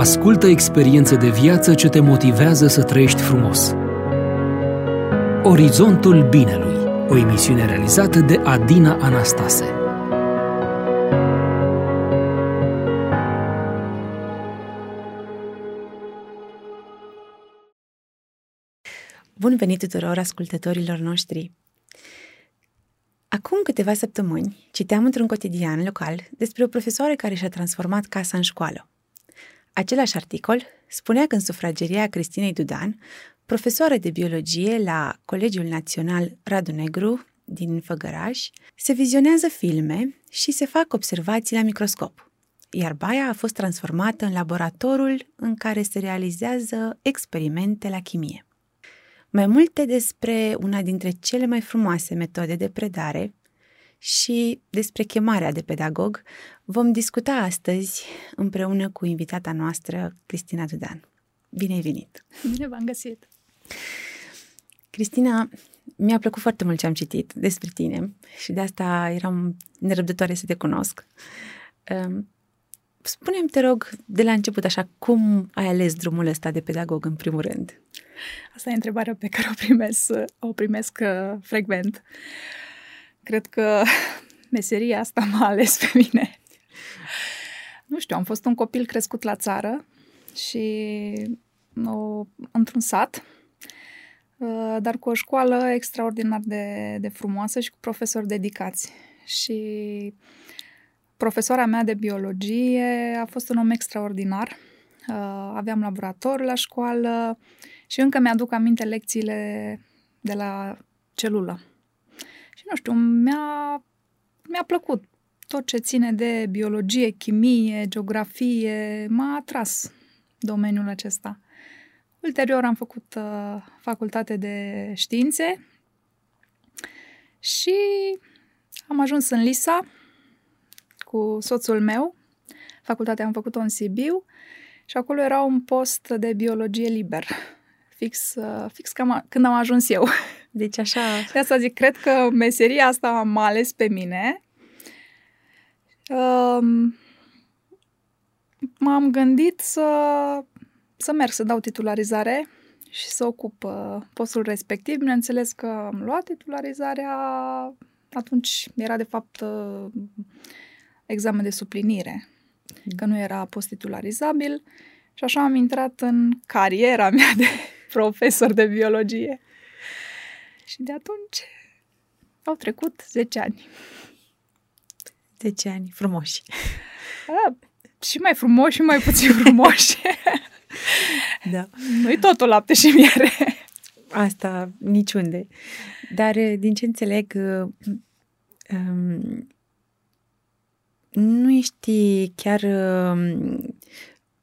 Ascultă experiențe de viață ce te motivează să trăiești frumos. Orizontul Binelui, o emisiune realizată de Adina Anastase. Bun venit tuturor ascultătorilor noștri! Acum câteva săptămâni citeam într-un cotidian local despre o profesoară care și-a transformat casa în școală. Același articol spunea că în sufrageria Cristinei Dudan, profesoară de biologie la Colegiul Național Radu Negru din Făgăraș, se vizionează filme și se fac observații la microscop, iar baia a fost transformată în laboratorul în care se realizează experimente la chimie. Mai multe despre una dintre cele mai frumoase metode de predare și despre chemarea de pedagog vom discuta astăzi împreună cu invitata noastră, Cristina Dudan. Bine ai venit! Bine v-am găsit! Cristina, mi-a plăcut foarte mult ce am citit despre tine și de asta eram nerăbdătoare să te cunosc. Ehm, spune-mi, te rog, de la început, așa, cum ai ales drumul ăsta de pedagog în primul rând? Asta e întrebarea pe care o primesc, o primesc uh, frecvent. Cred că meseria asta m-a ales pe mine. Nu știu, am fost un copil crescut la țară și o, într-un sat, uh, dar cu o școală extraordinar de, de frumoasă și cu profesori dedicați. Și profesoara mea de biologie a fost un om extraordinar. Uh, aveam laborator la școală și încă mi-aduc aminte lecțiile de la celulă. Și nu știu, mi-a, mi-a plăcut tot ce ține de biologie, chimie, geografie, m-a atras domeniul acesta. Ulterior am făcut uh, facultate de științe și am ajuns în Lisa cu soțul meu. Facultatea am făcut-o în Sibiu și acolo era un post de biologie liber. Fix, uh, fix cam când am ajuns eu. Deci așa... De asta zic, cred că meseria asta m-a ales pe mine. Um, m-am gândit să, să merg să dau titularizare și să ocup uh, postul respectiv. Bineînțeles că am luat titularizarea, atunci era de fapt uh, examen de suplinire, că nu era post titularizabil și așa am intrat în cariera mea de profesor de biologie. Și de atunci au trecut 10 ani. 10 ani frumoși. A, și mai frumoși și mai puțin frumoși. da. Nu-i totul lapte și miere. Asta niciunde. Dar din ce înțeleg, um, nu ești chiar... Um,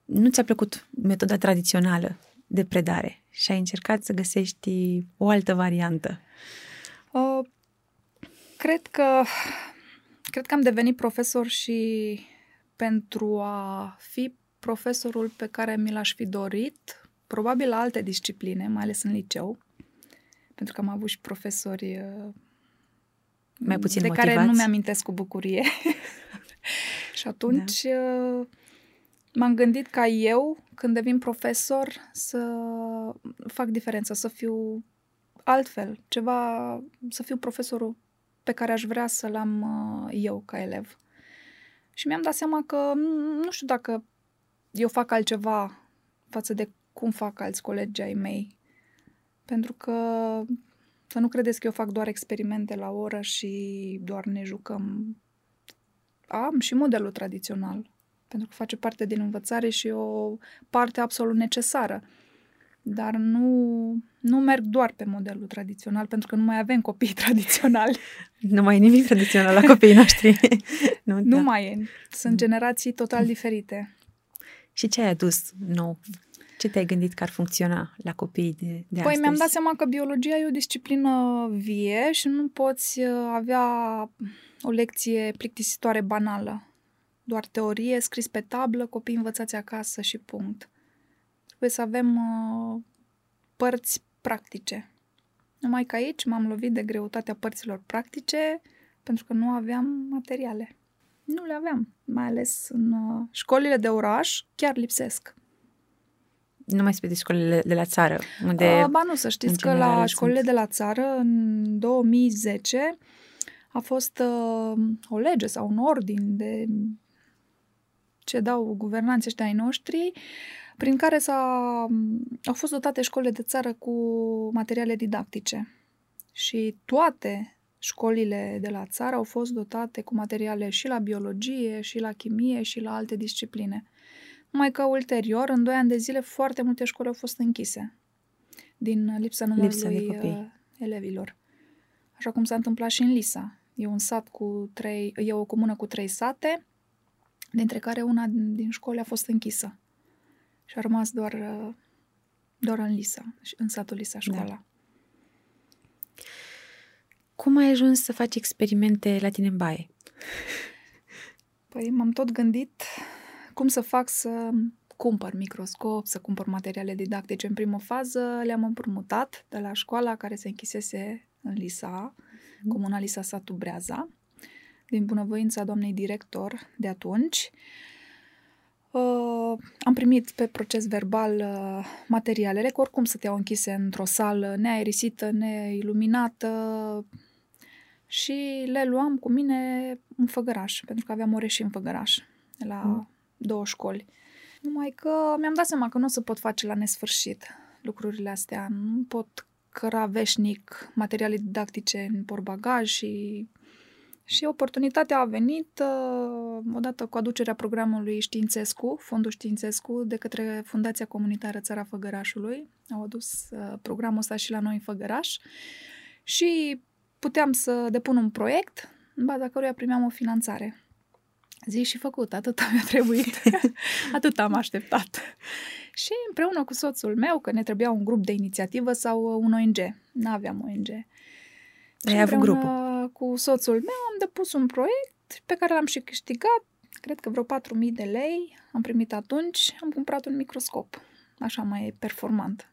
nu ți-a plăcut metoda tradițională de predare și ai încercat să găsești o altă variantă? Uh, cred că cred că am devenit profesor și pentru a fi profesorul pe care mi l-aș fi dorit, probabil la alte discipline, mai ales în liceu, pentru că am avut și profesori mai puțin de motivați. care nu mi-amintesc cu bucurie. și atunci da m-am gândit ca eu, când devin profesor, să fac diferența, să fiu altfel, ceva, să fiu profesorul pe care aș vrea să-l am uh, eu ca elev. Și mi-am dat seama că nu știu dacă eu fac altceva față de cum fac alți colegi ai mei. Pentru că să nu credeți că eu fac doar experimente la oră și doar ne jucăm. Am și modelul tradițional pentru că face parte din învățare și o parte absolut necesară. Dar nu, nu merg doar pe modelul tradițional, pentru că nu mai avem copii tradiționali. Nu mai e nimic tradițional la copiii noștri. nu, nu da. mai e. Sunt generații total diferite. Și ce ai adus nou? Ce te-ai gândit că ar funcționa la copiii de, de păi astăzi? mi-am dat seama că biologia e o disciplină vie și nu poți uh, avea o lecție plictisitoare banală doar teorie, scris pe tablă, copii învățați acasă și punct. Trebuie să avem uh, părți practice. Numai că aici m-am lovit de greutatea părților practice pentru că nu aveam materiale. Nu le aveam, mai ales în uh, școlile de oraș, chiar lipsesc. nu mai spre de școlile de la țară, unde... Uh, ba nu, să știți că la școlile sunt... de la țară, în 2010, a fost uh, o lege sau un ordin de ce dau guvernanții ăștia ai noștri, prin care s-a, au fost dotate școlile de țară cu materiale didactice. Și toate școlile de la țară au fost dotate cu materiale și la biologie, și la chimie, și la alte discipline. Numai că ulterior, în doi ani de zile, foarte multe școli au fost închise din lipsa numărului lipsa uh, elevilor. Așa cum s-a întâmplat și în Lisa. E un sat cu trei, e o comună cu trei sate, dintre care una din școli a fost închisă. Și a rămas doar, uh, doar în Lisa, în satul Lisa școala. Da. Cum ai ajuns să faci experimente la tine în baie? Păi m-am tot gândit cum să fac să cumpăr microscop, să cumpăr materiale didactice. În primă fază le-am împrumutat de la școala care se închisese în Lisa, mm. Comuna Lisa Satu Breaza, din bunăvoința doamnei director de atunci. Uh, am primit pe proces verbal uh, materialele, că oricum stăteau închise într-o sală neaerisită, neiluminată, și le luam cu mine în Făgăraș, pentru că aveam ore și în Făgăraș, la mm. două școli. Numai că mi-am dat seama că nu o să pot face la nesfârșit lucrurile astea. Nu pot căra veșnic materiale didactice în porbagaj și și oportunitatea a venit uh, odată cu aducerea programului Științescu, Fondul Științescu, de către Fundația Comunitară Țara Făgărașului. Au adus uh, programul ăsta și la noi în Făgăraș. Și puteam să depun un proiect în baza căruia primeam o finanțare. Zi și făcut, atât mi-a trebuit, atât am așteptat. Și împreună cu soțul meu, că ne trebuia un grup de inițiativă sau un ONG. Nu aveam ONG. Ai avut grupul. Cu soțul meu am depus un proiect pe care l-am și câștigat, cred că vreo 4.000 de lei am primit atunci, am cumpărat un microscop, așa mai performant.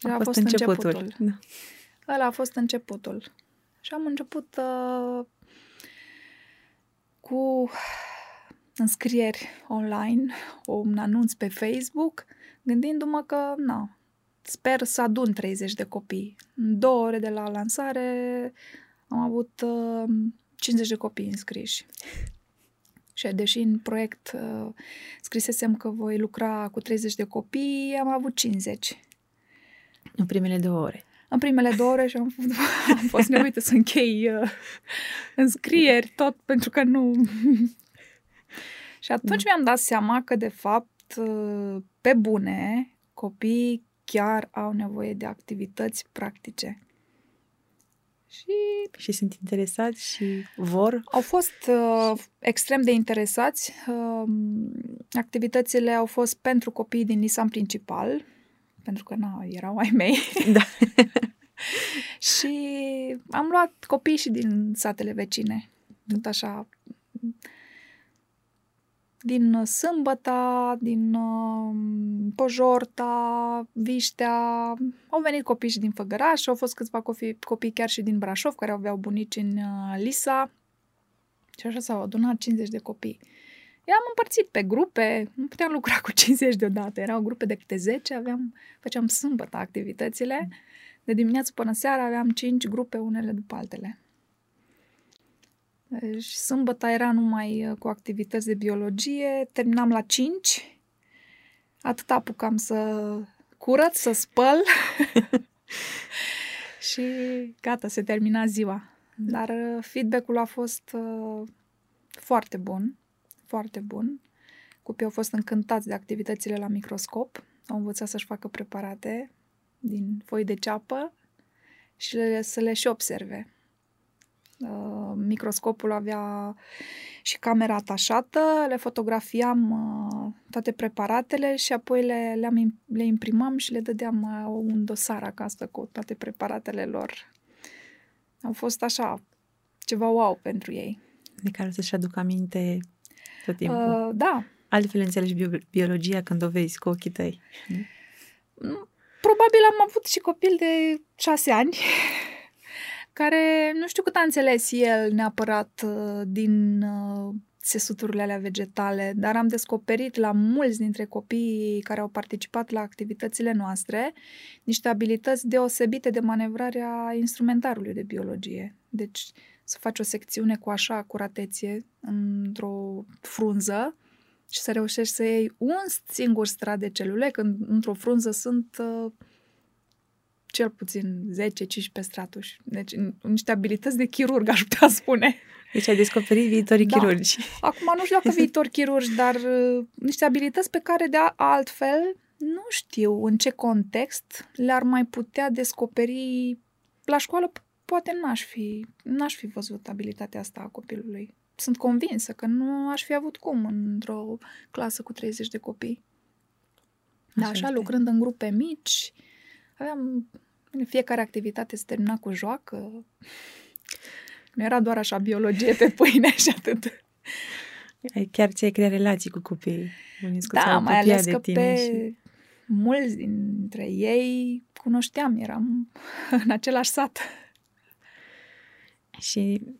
A, a fost, fost începutul. începutul. Da. Ăla a fost începutul. Și am început uh, cu înscrieri online, un anunț pe Facebook, gândindu-mă că, na, sper să adun 30 de copii. În două ore de la lansare am avut uh, 50 de copii înscriși. Și deși în proiect uh, scrisesem că voi lucra cu 30 de copii, am avut 50. În primele două ore în primele două ore și am, am fost nevoită să închei uh, înscrieri, tot pentru că nu... și atunci mi-am dat seama că, de fapt, uh, pe bune, copiii chiar au nevoie de activități practice. Și, și sunt interesați și vor? Au fost uh, extrem de interesați. Uh, activitățile au fost pentru copii din Nisan principal, pentru că nu erau ai mei. Da. și am luat copii și din satele vecine. Tot așa, din Sâmbăta, din uh, Pojorta, Viștea. Au venit copii și din Făgăraș, au fost câțiva copii, copii chiar și din Brașov, care aveau bunici în uh, Lisa. Și așa s-au adunat 50 de copii. I-am împărțit pe grupe, nu puteam lucra cu 50 deodată, erau grupe de câte 10, aveam, făceam sâmbătă activitățile. De dimineață până seara aveam 5 grupe, unele după altele. Deci sâmbătă era numai uh, cu activități de biologie, terminam la 5, atât apucam să curăț, să spăl și gata, se termina ziua. Dar uh, feedback-ul a fost uh, foarte bun foarte bun. Copiii au fost încântați de activitățile la microscop, au învățat să-și facă preparate din foi de ceapă și le, să le și observe. Uh, microscopul avea și camera atașată, le fotografiam uh, toate preparatele și apoi le, le, le imprimam și le dădeam uh, un dosar acasă cu toate preparatele lor. Au fost așa, ceva wow pentru ei. De care să-și aduc aminte tot timpul. Uh, da. Altfel înțelegi bio- biologia când o vezi cu ochii tăi. Mm, probabil am avut și copil de șase ani care nu știu cât a înțeles el neapărat uh, din uh, țesuturile alea vegetale, dar am descoperit la mulți dintre copiii care au participat la activitățile noastre niște abilități deosebite de manevrare a instrumentarului de biologie. Deci să faci o secțiune cu așa acuratețe într-o frunză și să reușești să iei un singur strat de celule, când într-o frunză sunt uh, cel puțin 10-15 straturi. Deci niște abilități de chirurg, aș putea spune. Deci ai descoperit viitorii da. chirurgi. Acum nu știu dacă viitori chirurgi, dar uh, niște abilități pe care de altfel nu știu în ce context le-ar mai putea descoperi la școală. Poate n-aș fi, n-aș fi văzut abilitatea asta a copilului. Sunt convinsă că nu aș fi avut cum într-o clasă cu 30 de copii. Da, așa, așa lucrând în grupe mici, aveam fiecare activitate se termina cu joacă. Nu era doar așa biologie pe pâine și atât. Chiar ți-ai creat relații cu copiii. Da, mai ales că pe și... mulți dintre ei cunoșteam, eram în același sat. Și uh,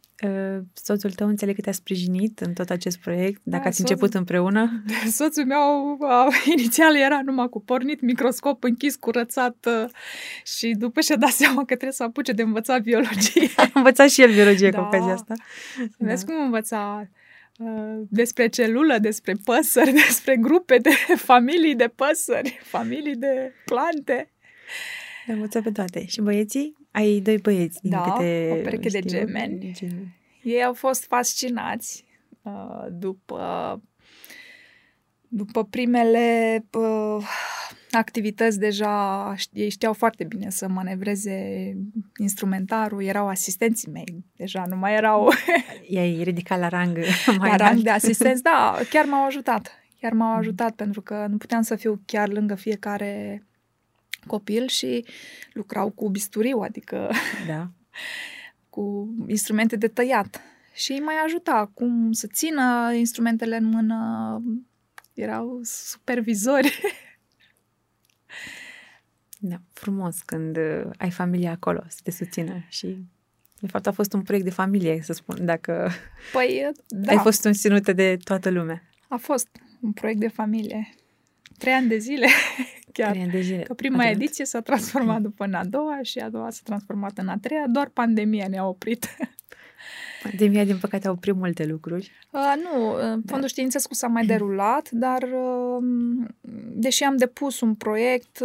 soțul tău înțeleg că te-a sprijinit în tot acest proiect, dacă da, ați soțul, început împreună? Soțul meu uh, inițial era numai cu pornit, microscop închis, curățat uh, și după și-a dat seama că trebuie să apuce de învățat biologie. a învățat și el biologie da. cu ocazia asta. Da. Vezi cum învăța uh, despre celulă, despre păsări, despre grupe de familii de păsări, familii de plante. Le învăță pe toate. Și băieții? Ai doi băieți, din da, câte o pereche știu, de gemeni. gemeni. Ei au fost fascinați uh, după, după primele uh, activități deja, ei știau foarte bine să manevreze instrumentarul, erau asistenții mei, deja nu mai erau... I-ai ridicat la rang mai La rang de asistenți, da, chiar m-au ajutat. Chiar m-au mm. ajutat pentru că nu puteam să fiu chiar lângă fiecare copil și lucrau cu bisturiu, adică da. cu instrumente de tăiat. Și îi mai ajuta cum să țină instrumentele în mână. Erau supervizori. Da, frumos când uh, ai familia acolo să te susțină și de fapt a fost un proiect de familie, să spun, dacă păi, da. ai fost susținută de toată lumea. A fost un proiect de familie. Trei ani de zile chiar. Trei ani de zile. Că prima Adevărat. ediție s-a transformat după în a doua și a doua s-a transformat în a treia. Doar pandemia ne-a oprit. Pandemia, din păcate, a oprit multe lucruri. Uh, nu, Fondul da. științesc s-a mai derulat, dar uh, deși am depus un proiect,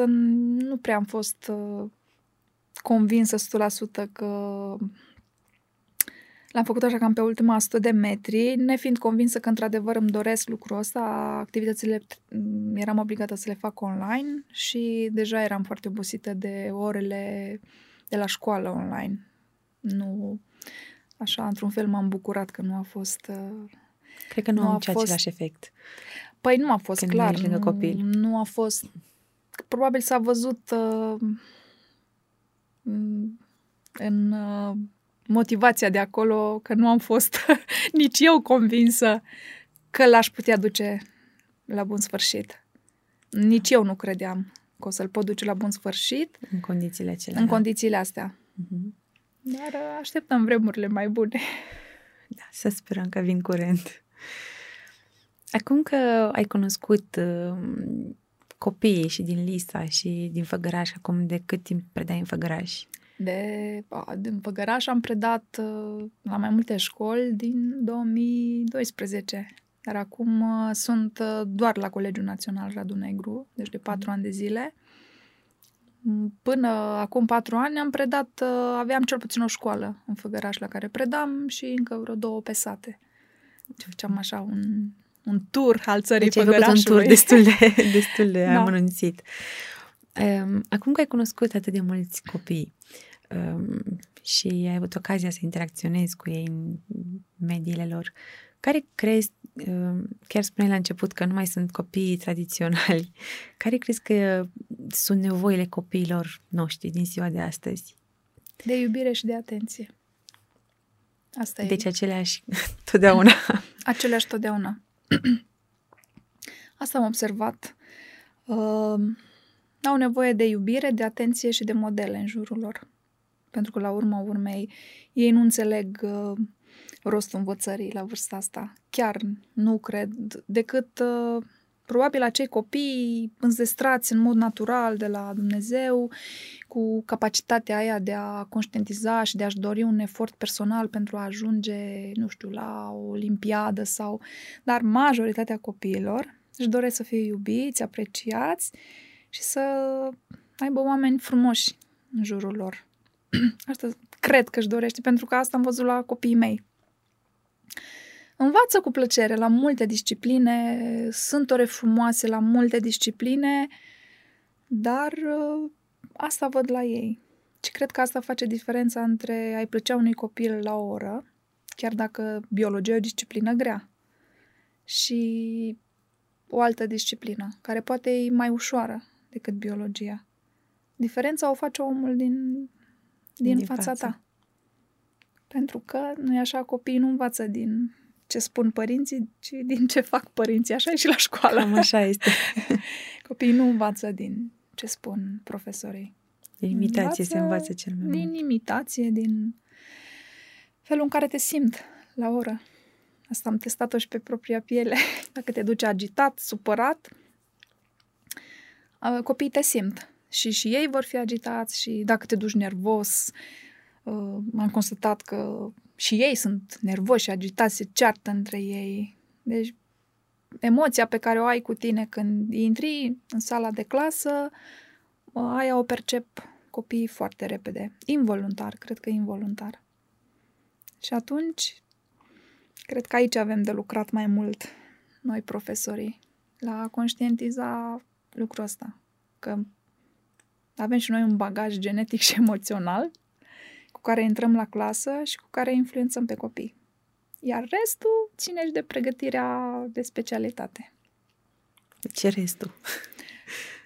nu prea am fost uh, convinsă 100% că L-am făcut așa cam pe ultima 100 de metri, nefiind convinsă că într-adevăr îmi doresc lucrul ăsta. Activitățile eram obligată să le fac online și deja eram foarte obosită de orele de la școală online. Nu, așa, într-un fel m-am bucurat că nu a fost... Uh, Cred că nu, nu a fost... același efect. Păi nu a fost Când clar. Nu, copil. nu a fost... Probabil s-a văzut uh, în uh, motivația de acolo, că nu am fost nici eu convinsă că l-aș putea duce la bun sfârșit. Nici eu nu credeam că o să-l pot duce la bun sfârșit. În condițiile acelea. În da? condițiile astea. Uh-huh. Dar uh, așteptăm vremurile mai bune. Da, să sperăm că vin curent. Acum că ai cunoscut uh, copiii și din Lisa și din Făgăraș, acum de cât timp predai în Făgăraș? De, din Păgăraș am predat uh, la mai multe școli din 2012. Dar acum uh, sunt uh, doar la Colegiul Național Radu Negru, deci de patru mm. ani de zile. Până acum patru ani am predat, aveam cel puțin o școală în Făgăraș la care predam și încă vreo două pe sate. Deci făceam așa un, un tur al țării deci Făgărașului. un tur destul de, destul de da. amănunțit. Acum că ai cunoscut atât de mulți copii um, și ai avut ocazia să interacționezi cu ei în mediile lor, care crezi, um, chiar spuneai la început că nu mai sunt copii tradiționali, care crezi că sunt nevoile copiilor noștri din ziua de astăzi? De iubire și de atenție. Asta deci e. aceleași totdeauna. Aceleași totdeauna. Asta am observat. Uh, au nevoie de iubire, de atenție și de modele în jurul lor. Pentru că, la urma urmei, ei nu înțeleg uh, rostul învățării la vârsta asta. chiar nu cred, decât uh, probabil acei copii înzestrați în mod natural de la Dumnezeu, cu capacitatea aia de a conștientiza și de a-și dori un efort personal pentru a ajunge, nu știu, la o olimpiadă sau... Dar majoritatea copiilor își doresc să fie iubiți, apreciați și să aibă oameni frumoși în jurul lor. Asta cred că își dorește, pentru că asta am văzut la copiii mei. Învață cu plăcere la multe discipline, sunt ore frumoase la multe discipline, dar uh, asta văd la ei. Și cred că asta face diferența între a-i plăcea unui copil la o oră, chiar dacă biologia e o disciplină grea, și o altă disciplină, care poate e mai ușoară decât biologia. Diferența o face omul din, din, din fața, fața ta. Pentru că, nu e așa, copiii nu învață din ce spun părinții, ci din ce fac părinții. Așa e și la școală. Cam așa este. Copiii nu învață din ce spun profesorii. Din imitație învață se învață cel mai Din mult. imitație, din felul în care te simt la oră. Asta am testat-o și pe propria piele. Dacă te duci agitat, supărat, copiii te simt. Și și ei vor fi agitați și dacă te duci nervos, am constatat că și ei sunt nervoși, agitați, se ceartă între ei. Deci, emoția pe care o ai cu tine când intri în sala de clasă, aia o percep copiii foarte repede. Involuntar, cred că involuntar. Și atunci, cred că aici avem de lucrat mai mult noi profesorii, la a conștientiza lucrul ăsta. Că avem și noi un bagaj genetic și emoțional care intrăm la clasă și cu care influențăm pe copii. Iar restul ține și de pregătirea de specialitate. Ce restul?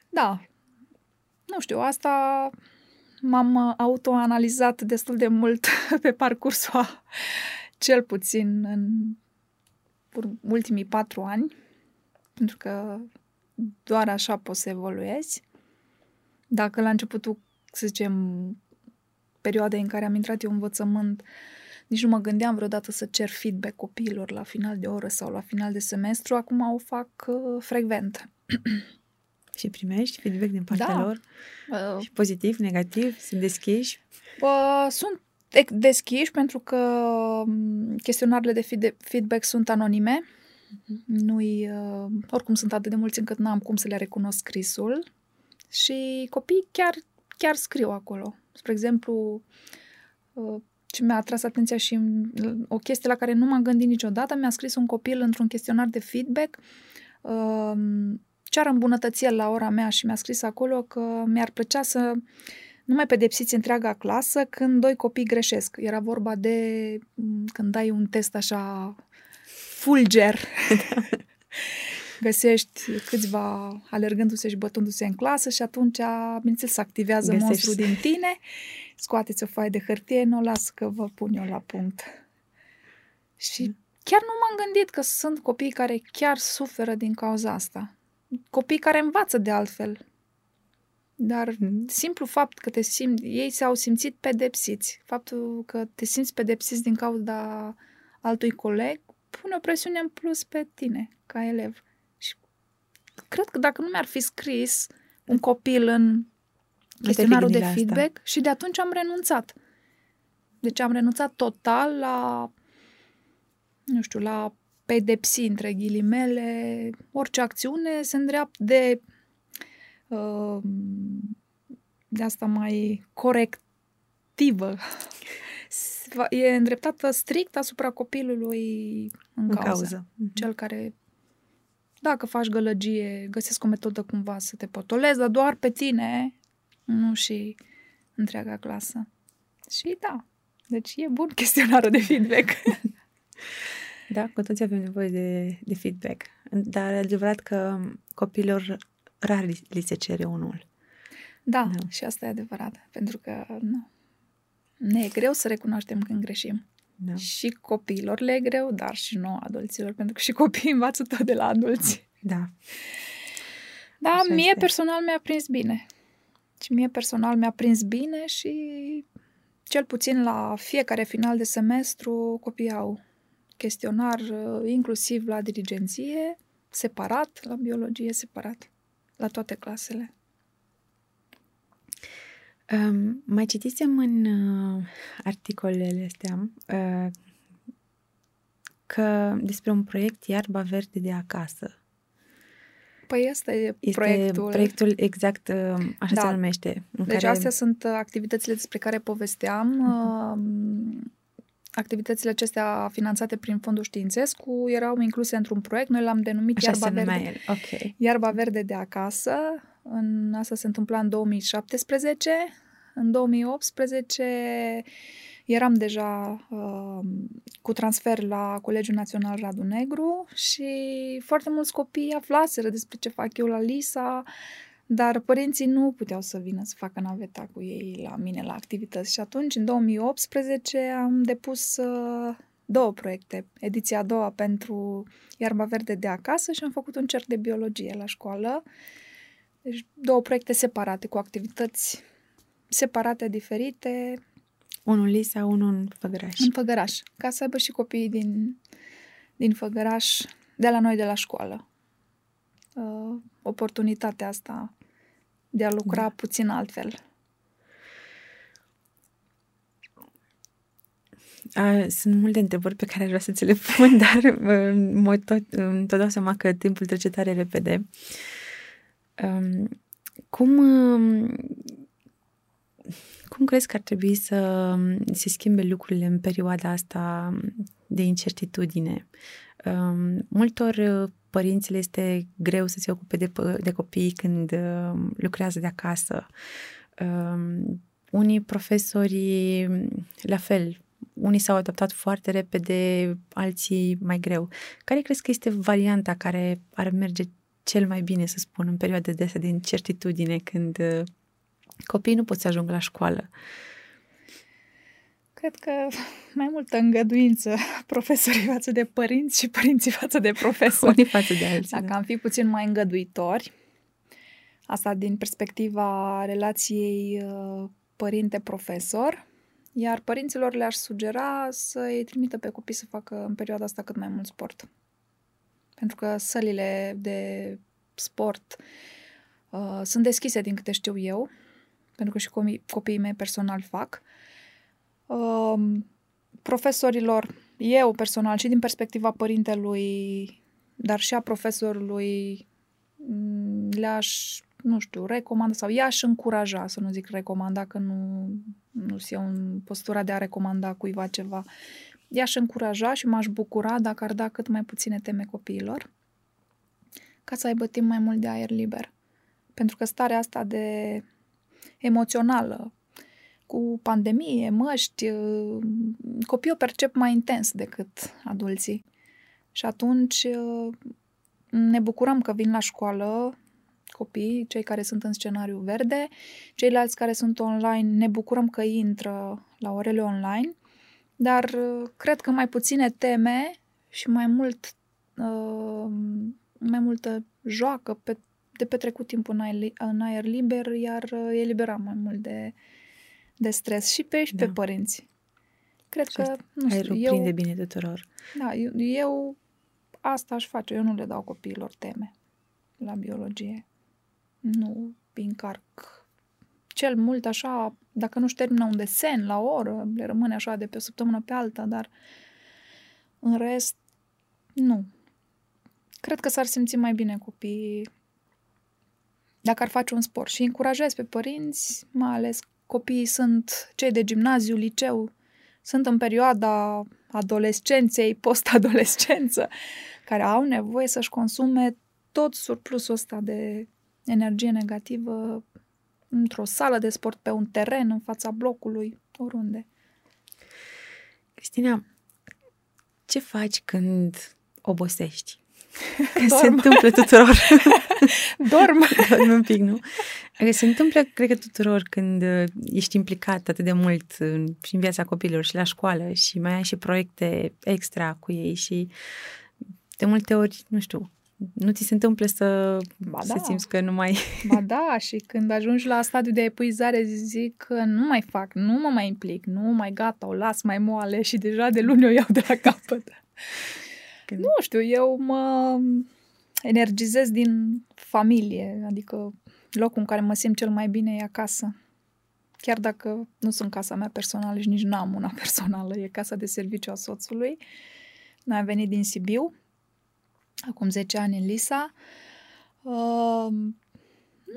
Da. Nu știu, asta m-am autoanalizat destul de mult pe parcursul a, cel puțin în ultimii patru ani, pentru că doar așa poți să evoluezi. Dacă la începutul, să zicem, perioadei în care am intrat eu în învățământ, nici nu mă gândeam vreodată să cer feedback copiilor la final de oră sau la final de semestru. Acum o fac uh, frecvent. Și primești feedback din partea da. lor? Uh, și pozitiv, negativ? Sunt deschiși? Uh, sunt deschiși pentru că um, chestionarele de feedback sunt anonime. Uh-huh. Nu-i, uh, oricum sunt atât de mulți încât n-am cum să le recunosc scrisul. Și copiii chiar, chiar scriu acolo. Spre exemplu, uh, ce mi-a atras atenția și o chestie la care nu m-am gândit niciodată, mi-a scris un copil într-un chestionar de feedback um, ce ar îmbunătăți el la ora mea și mi-a scris acolo că mi-ar plăcea să nu mai pedepsiți întreaga clasă când doi copii greșesc. Era vorba de când dai un test așa fulger găsești câțiva alergându-se și bătându-se în clasă și atunci, bineînțeles, se activează Găsești. monstru din tine, scoateți o foaie de hârtie, nu o las că vă pun eu la punct. Și chiar nu m-am gândit că sunt copii care chiar suferă din cauza asta. Copii care învață de altfel. Dar simplu fapt că te simți, ei s-au simțit pedepsiți. Faptul că te simți pedepsiți din cauza altui coleg pune o presiune în plus pe tine, ca elev cred că dacă nu mi-ar fi scris un copil în chestionarul de feedback asta. și de atunci am renunțat. Deci am renunțat total la, nu știu, la pedepsi între ghilimele, orice acțiune se îndreaptă de uh, de asta mai corectivă. E îndreptată strict asupra copilului în, în cauză. cauză. Mhm. Cel care dacă faci gălăgie, găsesc o metodă cumva să te potolezi, dar doar pe tine, nu și întreaga clasă. Și da, deci e bun chestionarul de feedback. da, cu toți avem nevoie de, de feedback. Dar e adevărat că copilor rar li se cere unul. Da, da, și asta e adevărat. Pentru că nu, ne e greu să recunoaștem când greșim. Da. Și copiilor le e greu, dar și nouă adulților, pentru că și copiii învață tot de la adulți. Da. Da, Așa mie este. personal mi-a prins bine. Și mie personal mi-a prins bine și cel puțin la fiecare final de semestru copiii au chestionar uh, inclusiv la dirigenție, separat, la biologie separat, la toate clasele. Um, mai citisem în uh, articolele astea uh, că despre un proiect Iarba Verde de acasă. Păi ăsta e Este proiectul. proiectul exact, uh, așa Da. se numește. În Deci care... astea sunt uh, activitățile despre care povesteam. Mhm. Uh, Activitățile acestea finanțate prin Fondul Științescu erau incluse într-un proiect. Noi l-am denumit Așa Iarba se Verde. numea el. Ok. Iarba Verde de acasă. În, asta se întâmpla în 2017. În 2018 eram deja uh, cu transfer la Colegiul Național Radu Negru și foarte mulți copii aflaseră despre ce fac eu la LISA, dar părinții nu puteau să vină să facă naveta cu ei la mine la activități. Și atunci, în 2018, am depus uh, două proiecte. Ediția a doua pentru Iarba Verde de acasă și am făcut un cerc de biologie la școală. Deci două proiecte separate, cu activități separate, diferite, Unul Lisa, unul în Făgăraș. în Făgăraș, ca să aibă și copiii din, din Făgăraș de la noi de la școală. Uh, oportunitatea asta de a lucra Da. puțin altfel. A, sunt multe întrebări pe care aș vrea să ți le pun, dar uh, mă tot, îmi tot dau seama că timpul trece tare repede. Um, cum, um, cum crezi că ar trebui să se schimbe lucrurile în perioada asta de incertitudine? Um, multor uh, părinți le este greu să se ocupe de, pă- de copii când uh, lucrează de acasă. Um, unii profesori, la fel, unii s-au adaptat foarte repede, alții mai greu. Care crezi că este varianta care ar merge cel mai bine, să spun, în perioade de astea de incertitudine, când uh, copiii nu pot să ajungă la școală? Cred că mai multă îngăduință profesorii față de părinți și părinții față de profesori. Unii față de alții. Dacă da. am fi puțin mai îngăduitori, asta din perspectiva relației uh, părinte-profesor, iar părinților le-aș sugera să îi trimită pe copii să facă în perioada asta cât mai mult sport. Pentru că sălile de sport uh, sunt deschise din câte știu eu, pentru că și comi- copiii mei personal fac. Uh, profesorilor, eu personal și din perspectiva părintelui dar și a profesorului m, le-aș, nu știu, recomanda sau i-aș încuraja, să nu zic recomanda, că nu, nu sunt eu în postura de a recomanda cuiva ceva. I-aș încuraja și m-aș bucura dacă ar da cât mai puține teme copiilor, ca să aibă timp mai mult de aer liber. Pentru că starea asta de emoțională, cu pandemie, măști, copiii o percep mai intens decât adulții. Și atunci ne bucurăm că vin la școală copii, cei care sunt în scenariu verde, ceilalți care sunt online, ne bucurăm că intră la orele online, dar cred că mai puține teme și mai mult mai multă joacă pe, de petrecut timpul în aer, în aer liber, iar elibera mai mult de, de stres și pe, și da. pe părinți. Cred că, nu știu, Aerul eu... prinde bine tuturor. Da, eu, eu asta aș face. Eu nu le dau copiilor teme la biologie. Nu îi încarc. Cel mult așa, dacă nu-și termină un desen la o oră, le rămâne așa de pe o săptămână pe alta, dar în rest, nu. Cred că s-ar simți mai bine copiii dacă ar face un sport și încurajez pe părinți, mai ales copiii sunt cei de gimnaziu, liceu, sunt în perioada adolescenței, post-adolescență, care au nevoie să-și consume tot surplusul ăsta de energie negativă într-o sală de sport, pe un teren, în fața blocului, oriunde. Cristina, ce faci când obosești? Că Dorm. se întâmplă tuturor. Dorm. Dorm un pic, nu? Că se întâmplă, cred că tuturor, când uh, ești implicat atât de mult în, și în viața copilor și la școală și mai ai și proiecte extra cu ei și de multe ori, nu știu, nu ți se întâmplă să, Ba să da. simți că nu mai... Ba da, și când ajungi la stadiul de epuizare zic că nu mai fac, nu mă mai implic, nu mai gata, o las mai moale și deja de luni o iau de la capăt. Când... Nu știu, eu mă energizez din familie, adică locul în care mă simt cel mai bine e acasă. Chiar dacă nu sunt casa mea personală și nici nu am una personală, e casa de serviciu a soțului. Noi am venit din Sibiu, acum 10 ani în Lisa. Uh,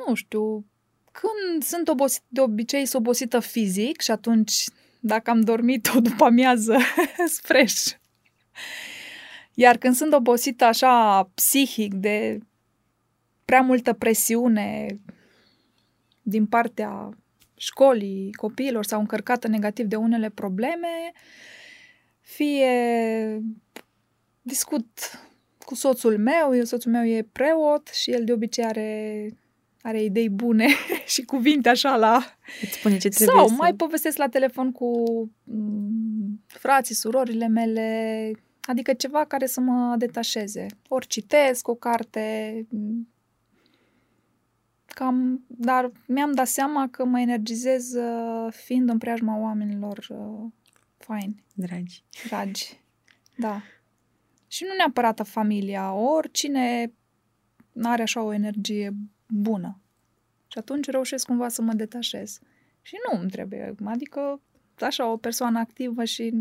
nu știu, când sunt obosit, de obicei sunt obosită fizic și atunci dacă am dormit o după amiază, fresh. Iar când sunt obosită așa psihic de prea multă presiune din partea școlii, copiilor sau încărcată negativ de unele probleme, fie discut cu soțul meu, eu, soțul meu e preot și el de obicei are, are idei bune și cuvinte așa la... Îți spune ce trebuie Sau să... mai povestesc la telefon cu mm, frații, surorile mele, adică ceva care să mă detașeze. Ori citesc o carte, mm, cam, dar mi-am dat seama că mă energizez uh, fiind în preajma oamenilor uh, faini. Dragi. Dragi, da. Și nu neapărat familia, oricine are așa o energie bună. Și atunci reușesc cumva să mă detașez. Și nu îmi trebuie, adică așa o persoană activă și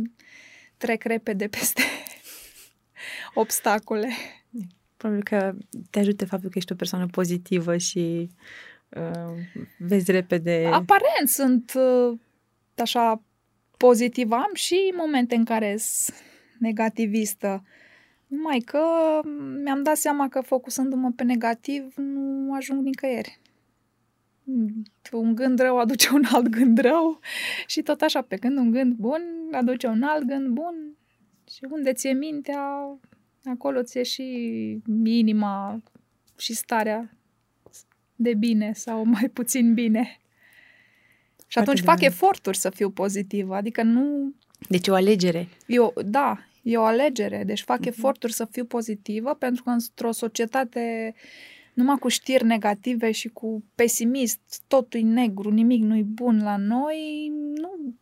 trec repede peste obstacole. Probabil că te ajută faptul că ești o persoană pozitivă și uh, vezi repede... Aparent sunt uh, așa pozitivă. Am și momente în care sunt negativistă. Numai că mi-am dat seama că focusându-mă pe negativ nu ajung nicăieri. Un gând rău aduce un alt gând rău și tot așa, pe când un gând bun aduce un alt gând bun și unde ți-e mintea, acolo ți-e și inima și starea de bine sau mai puțin bine. Și atunci fac eforturi să fiu pozitivă, adică nu... Deci o alegere. Eu, da, e o alegere, deci fac uh-huh. eforturi să fiu pozitivă, pentru că într-o societate numai cu știri negative și cu pesimist, totul e negru, nimic nu-i bun la noi, nu,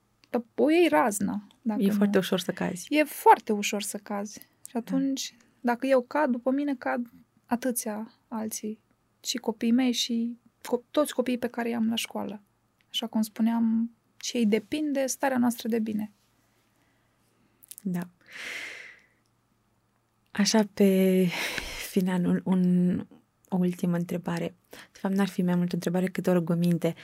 o iei razna. Dacă e nu. foarte ușor să cazi. E foarte ușor să cazi. Și atunci, da. dacă eu cad, după mine cad atâția alții. Și copiii mei și co- toți copiii pe care i-am la școală. Așa cum spuneam, și ei depind de starea noastră de bine. Da. Așa pe final, un, un, o ultimă întrebare. De fapt, n-ar fi mai mult o întrebare cât o rugăminte.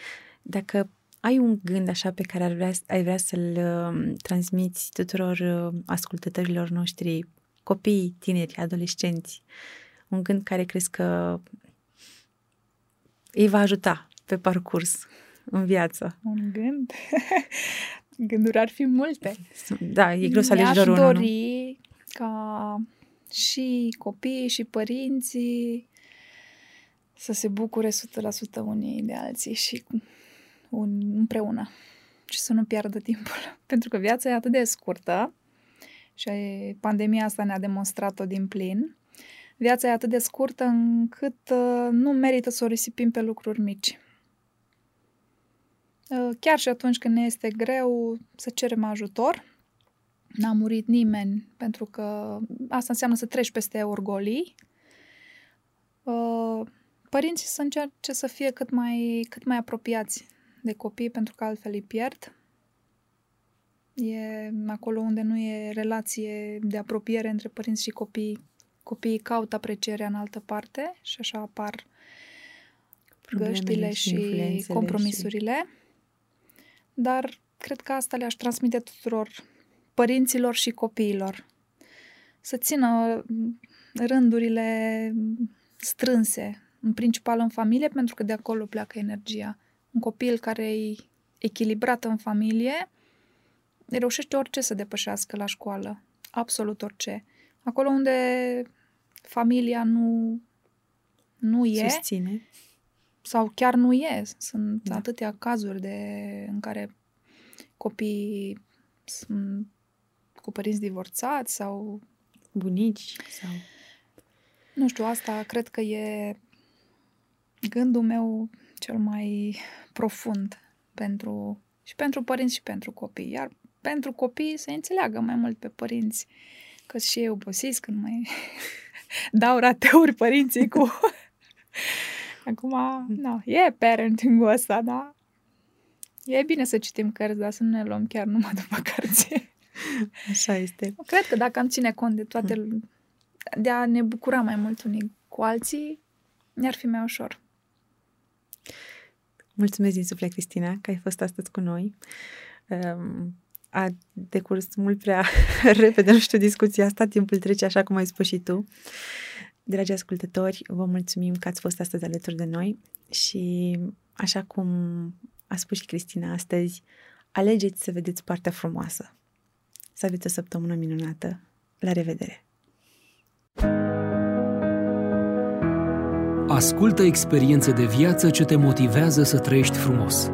Dacă ai un gând așa pe care ar vrea, ai vrea să-l uh, transmiți tuturor uh, ascultătorilor noștri, copii, tineri, adolescenți, un gând care crezi că îi va ajuta pe parcurs în viață? Un gând? Gânduri ar fi multe. Da, e greu să alegi doar unul. dori ca și copiii și părinții să se bucure 100% unii de alții și un, împreună și să nu piardă timpul. Pentru că viața e atât de scurtă și pandemia asta ne-a demonstrat-o din plin. Viața e atât de scurtă încât uh, nu merită să o risipim pe lucruri mici. Uh, chiar și atunci când ne este greu să cerem ajutor, n-a murit nimeni, pentru că asta înseamnă să treci peste orgolii. Uh, părinții să încerce să fie cât mai, cât mai apropiați de copii, pentru că altfel îi pierd. E acolo unde nu e relație de apropiere între părinți și copii. Copiii caută aprecierea în altă parte și așa apar găștile și, și compromisurile. Și... Dar cred că asta le-aș transmite tuturor părinților și copiilor. Să țină rândurile strânse, în principal în familie, pentru că de acolo pleacă energia. Un copil care e echilibrat în familie reușește orice să depășească la școală. Absolut orice. Acolo unde familia nu, nu e. Susține. Sau chiar nu e. Sunt da. atâtea cazuri de, în care copiii sunt cu părinți divorțați sau... Bunici sau... Nu știu, asta cred că e gândul meu cel mai profund pentru și pentru părinți și pentru copii. Iar pentru copii să înțeleagă mai mult pe părinți că și ei obosiți când mai dau rateuri părinții cu... Acum, no, e parenting-ul ăsta, da? E bine să citim cărți, dar să nu ne luăm chiar numai după cărți. Așa este. Cred că dacă am ține cont de toate, de a ne bucura mai mult unii cu alții, ne-ar fi mai ușor. Mulțumesc din suflet, Cristina, că ai fost astăzi cu noi. Um, a decurs mult prea repede, nu știu, discuția asta, timpul trece așa cum ai spus și tu. Dragi ascultători, vă mulțumim că ați fost astăzi alături de noi și așa cum a spus și Cristina astăzi, alegeți să vedeți partea frumoasă. Să aveți o săptămână minunată. La revedere! Ascultă experiențe de viață ce te motivează să trăiești frumos.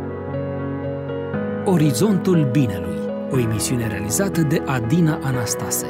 Orizontul Binelui, o emisiune realizată de Adina Anastase.